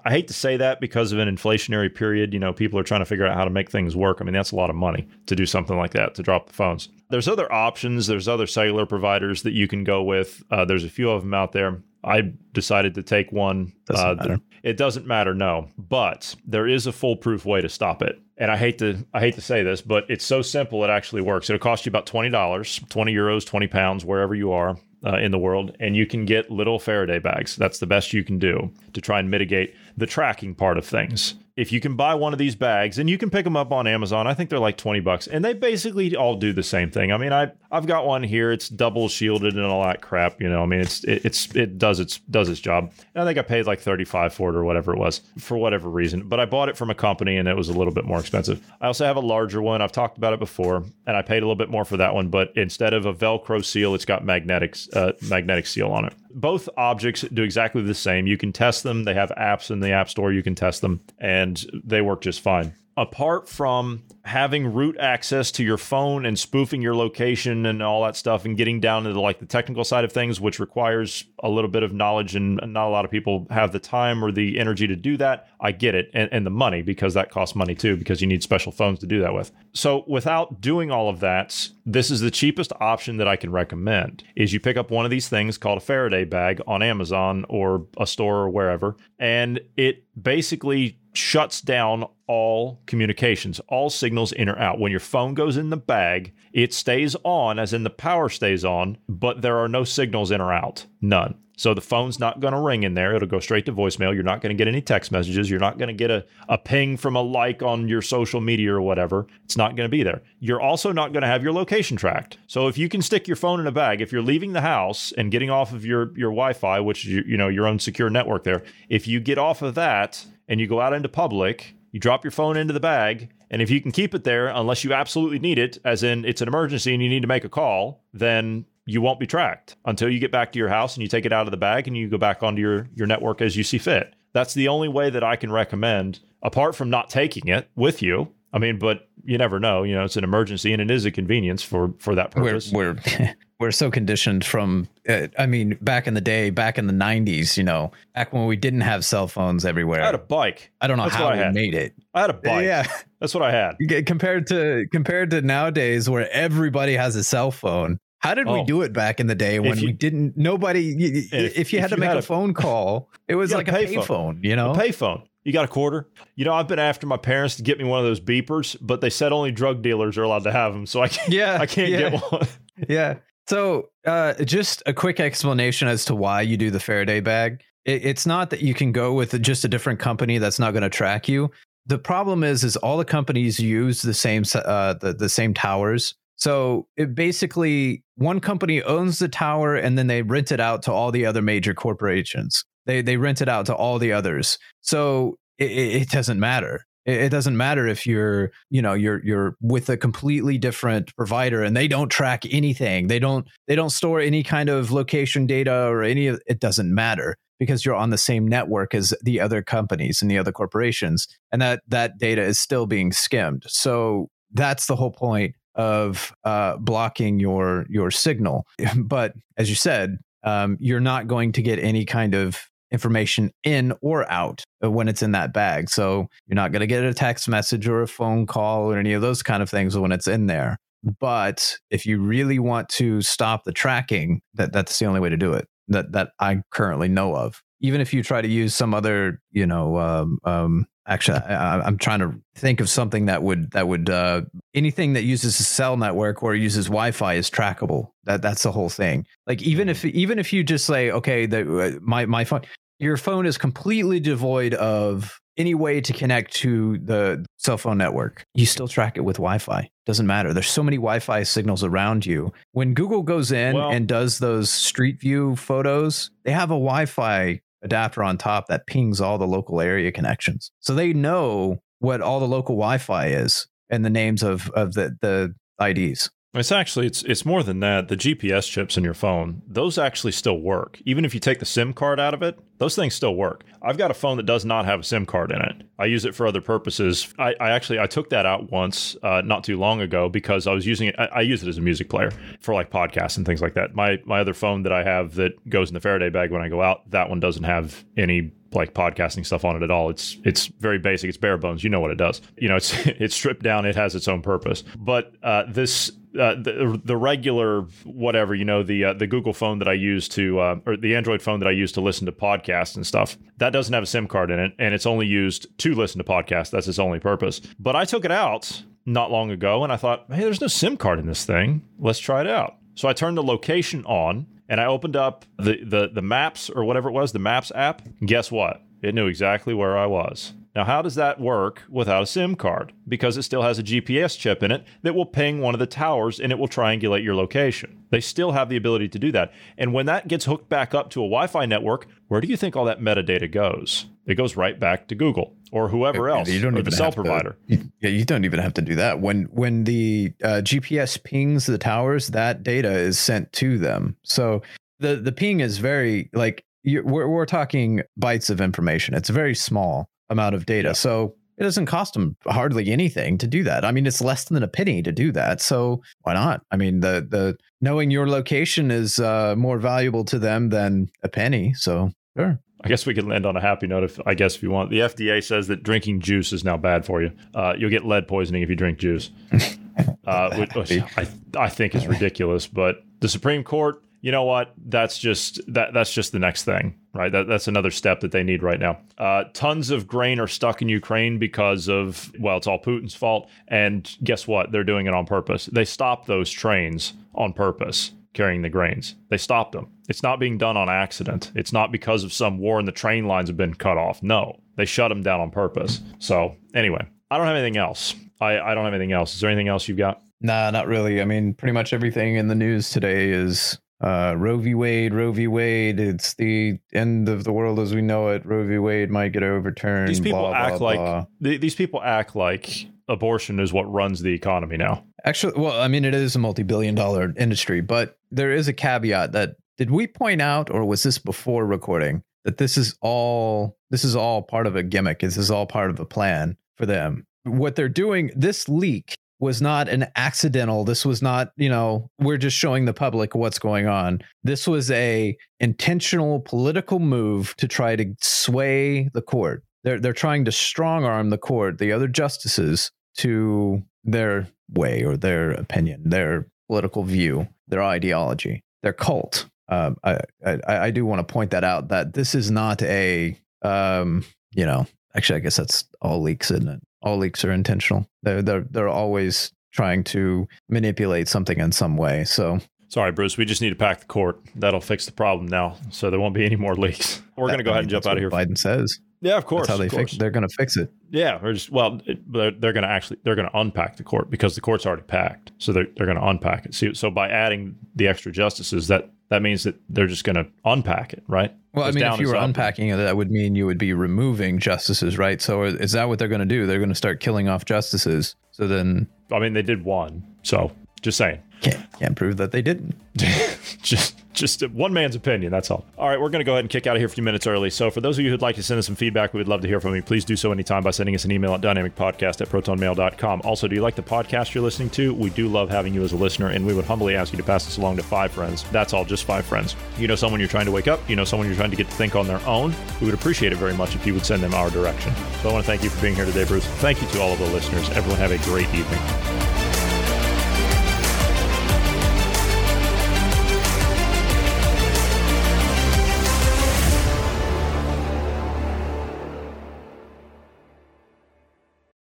B: I hate to say that because of an inflationary period. You know, people are trying to figure out how to make things work. I mean, that's a lot of money to do something like that to drop the phones. There's other options. There's other cellular providers that you can go with. Uh, there's a few of them out there. I decided to take one.
A: Doesn't
B: uh,
A: matter.
B: it doesn't matter, no. But there is a foolproof way to stop it. And I hate to I hate to say this, but it's so simple it actually works. It'll cost you about twenty dollars, twenty euros, twenty pounds, wherever you are uh, in the world, and you can get little Faraday bags. That's the best you can do to try and mitigate the tracking part of things. If you can buy one of these bags, and you can pick them up on Amazon, I think they're like twenty bucks, and they basically all do the same thing. I mean, I I've got one here. It's double shielded and all that crap. You know, I mean, it's it, it's it does its does its job. And I think I paid like thirty five for it or whatever it was for whatever reason. But I bought it from a company and it was a little bit more expensive. I also have a larger one. I've talked about it before, and I paid a little bit more for that one. But instead of a Velcro seal, it's got magnetic uh, magnetic seal on it. Both objects do exactly the same. You can test them. They have apps in the app store. You can test them, and they work just fine apart from having root access to your phone and spoofing your location and all that stuff and getting down into like the technical side of things which requires a little bit of knowledge and not a lot of people have the time or the energy to do that i get it. And, and the money because that costs money too because you need special phones to do that with. So without doing all of that this is the cheapest option that i can recommend is you pick up one of these things called a faraday bag on amazon or a store or wherever and it basically shuts down all communications, all signals in or out. When your phone goes in the bag, it stays on, as in the power stays on, but there are no signals in or out. None. So the phone's not going to ring in there. It'll go straight to voicemail. You're not going to get any text messages. You're not going to get a, a ping from a like on your social media or whatever. It's not going to be there. You're also not going to have your location tracked. So if you can stick your phone in a bag, if you're leaving the house and getting off of your, your Wi-Fi, which is, you know, your own secure network there, if you get off of that and you go out into public, you drop your phone into the bag and if you can keep it there, unless you absolutely need it, as in it's an emergency and you need to make a call, then you won't be tracked until you get back to your house and you take it out of the bag and you go back onto your, your network as you see fit. That's the only way that I can recommend, apart from not taking it with you. I mean, but you never know. You know, it's an emergency and it is a convenience for for that purpose.
A: We're we're, we're so conditioned from. Uh, I mean, back in the day, back in the '90s, you know, back when we didn't have cell phones everywhere.
B: I had a bike.
A: I don't know
B: That's
A: how
B: I
A: we
B: had.
A: made it.
B: I had a bike.
A: Yeah.
B: That's what I had.
A: Compared to compared to nowadays where everybody has a cell phone how did we
B: Oh.
A: do it back in the day when
B: you-
A: we didn't nobody
B: If-
A: if, you had
B: if
A: to
B: you
A: make
B: had
A: a,
B: a-
A: phone call it was like a
B: payphone.
A: payphone you know
B: A payphone. You got a quarter? You know, I've been after my parents to get me one of those beepers, but they said only drug dealers are allowed to have them, so I can't.
A: yeah
B: I can't
A: yeah,
B: get one.
A: yeah so uh just a quick explanation as to why you do the faraday bag it, it's not that you can go with just a different company that's not going to track you the problem is is all the companies use the same uh the, the same towers so it basically one company owns the tower and then they rent it out to all the other major corporations they they rent it out to all the others. So it, it doesn't matter. It it doesn't matter if you're you know you're you're with a completely different provider and they don't track anything. They don't they don't store any kind of location data or any of it doesn't matter because you're on the same network as the other companies and the other corporations. And that that data is still being skimmed. So that's the whole point of uh, blocking your your signal. But as you said um, you're not going to get any kind of information in or out uh, when it's in that bag. So you're not going to get a text message or a phone call or any of those kind of things when it's in there. But if you really want to stop the tracking that that's the only way to do it that that i currently know of. Even if you try to use some other you know um, um actually I, i'm trying to think of something that would that would uh anything that uses a cell network or uses wi-fi is trackable. That that's the whole thing. Like even if even if you just say okay the uh, my my phone your phone is completely devoid of any way to connect to the cell phone network. You still track it with wi-fi. Doesn't matter. There's so many wi-fi signals around you. When google goes in
B: Well-
A: and does those street view photos they have a wi-fi adapter on top that pings all the local area connections. So they know what all the local wi-fi is and the names of of the the ids
B: It's actually it's it's more than that. The GPS chips in your phone, those actually still work. Even if you take the SIM card out of it, those things still work. I've got a phone that does not have a SIM card in it. I use it for other purposes. I, I actually I took that out once, uh, not too long ago, because I was using it. I, I use it as a music player for like podcasts and things like that. My my other phone that I have that goes in the Faraday bag when I go out, that one doesn't have any like podcasting stuff on it at all. It's it's very basic. It's bare bones. You know what it does. You know, it's it's stripped down. It has its own purpose. But uh, this uh, the the regular whatever you know the uh, the Google phone that I use to uh, or the Android phone that I use to listen to podcasts and stuff that doesn't have a SIM card in it, and it's only used to listen to podcasts. That's its only purpose. But I took it out not long ago, and I thought, hey, there's no SIM card in this thing. Let's try it out. So I turned the location on and I opened up the, the, the maps or whatever it was, the maps app. Guess what? It knew exactly where I was. Now, how does that work without a SIM card? Because it still has a GPS chip in it that will ping one of the towers and it will triangulate your location. They still have the ability to do that. And when that gets hooked back up to a Wi Fi network, where do you think all that metadata goes? It goes right back to Google or whoever else,
A: You don't
B: or
A: even
B: the cell
A: have to-
B: provider.
A: you- yeah, you don't even have to do that. When when the uh, GPS pings the towers, that data is sent to them. So the the ping is very like you we're we're talking bytes of information. It's very small amount of data. So it doesn't cost them hardly anything to do that. I mean, it's less than a penny to do that. So why not? I mean, the the knowing your location is uh, more valuable to them than a penny. So sure.
B: I guess we could land on a happy note if I guess if you want. The FDA says that drinking juice is now bad for you. Uh, you'll get lead poisoning if you drink juice, uh, which, which I I think is ridiculous. But the Supreme Court, you know what? That's just that that's just the next thing, right? That, that's another step that they need right now. Uh, tons of grain are stuck in Ukraine because of well, it's all Putin's fault. And guess what? They're doing it on purpose. They stopped those trains on purpose carrying the grains. They stopped them. It's not being done on accident. It's not because of some war and the train lines have been cut off. No, they shut them down on purpose. So, anyway, I don't have anything else. I, I don't have anything else. Is there anything else you've got?
A: Nah, not really. I mean, pretty much everything in the news today is uh, Roe v. Wade, Roe v. Wade. It's the end of the world as we know it. Roe v. Wade might get overturned.
B: These people
A: blah,
B: act
A: blah,
B: like
A: blah.
B: th- these people act like abortion is what runs the economy now.
A: Actually, well, I mean, it is a multi-billion dollar industry, but there is a caveat that did we point out, or was this before recording, that this is all this is all part of a gimmick. This is all part of a plan for them. What they're doing, this leak was not an accidental. This was not, you know, we're just showing the public what's going on. This was a intentional political move to try to sway the court. They're they're trying to strong arm the court, the other justices, to their way or their opinion, their political view, their ideology, their cult. Um, I, I I do want to point that out that this is not a um, you know actually I guess that's all leaks, isn't it? All leaks are intentional. They're they're they're always trying to manipulate something in some way. So
B: Sorry, Bruce. We just need to pack the court. That'll fix the problem now, so there won't be any more leaks. We're going to go ahead and jump out of here.
A: Biden says
B: Yeah, of course.
A: that's how they fix. They're going to fix it.
B: Yeah, we're just well, it, they're, they're going to actually they're going to unpack the court because the court's already packed, so they're they're going to unpack it. So, so by adding the extra justices, that that means that they're just going to unpack it, right?
A: Well, I mean, if you were
B: up.
A: unpacking it, that would mean you would be removing justices, right? So is that what they're going to do? They're going to start killing off justices. So then
B: I mean, they did one, so just saying.
A: Can't can't prove that they didn't.
B: just just one man's opinion that's all. All right we're going to go ahead and kick out of here a few minutes early. So for those of you who'd like to send us some feedback we would love to hear from you. Please do so anytime by sending us an email at dynamicpodcast at protonmail.com also do you like the podcast you're listening to? We do love having you as a listener and we would humbly ask you to pass this along to five friends. That's all just five friends. You know someone you're trying to wake up. You know someone you're trying to get to think on their own. We would appreciate it very much if you would send them our direction. So i want to thank you for being here today bruce. Thank you to all of the listeners. Everyone have a great evening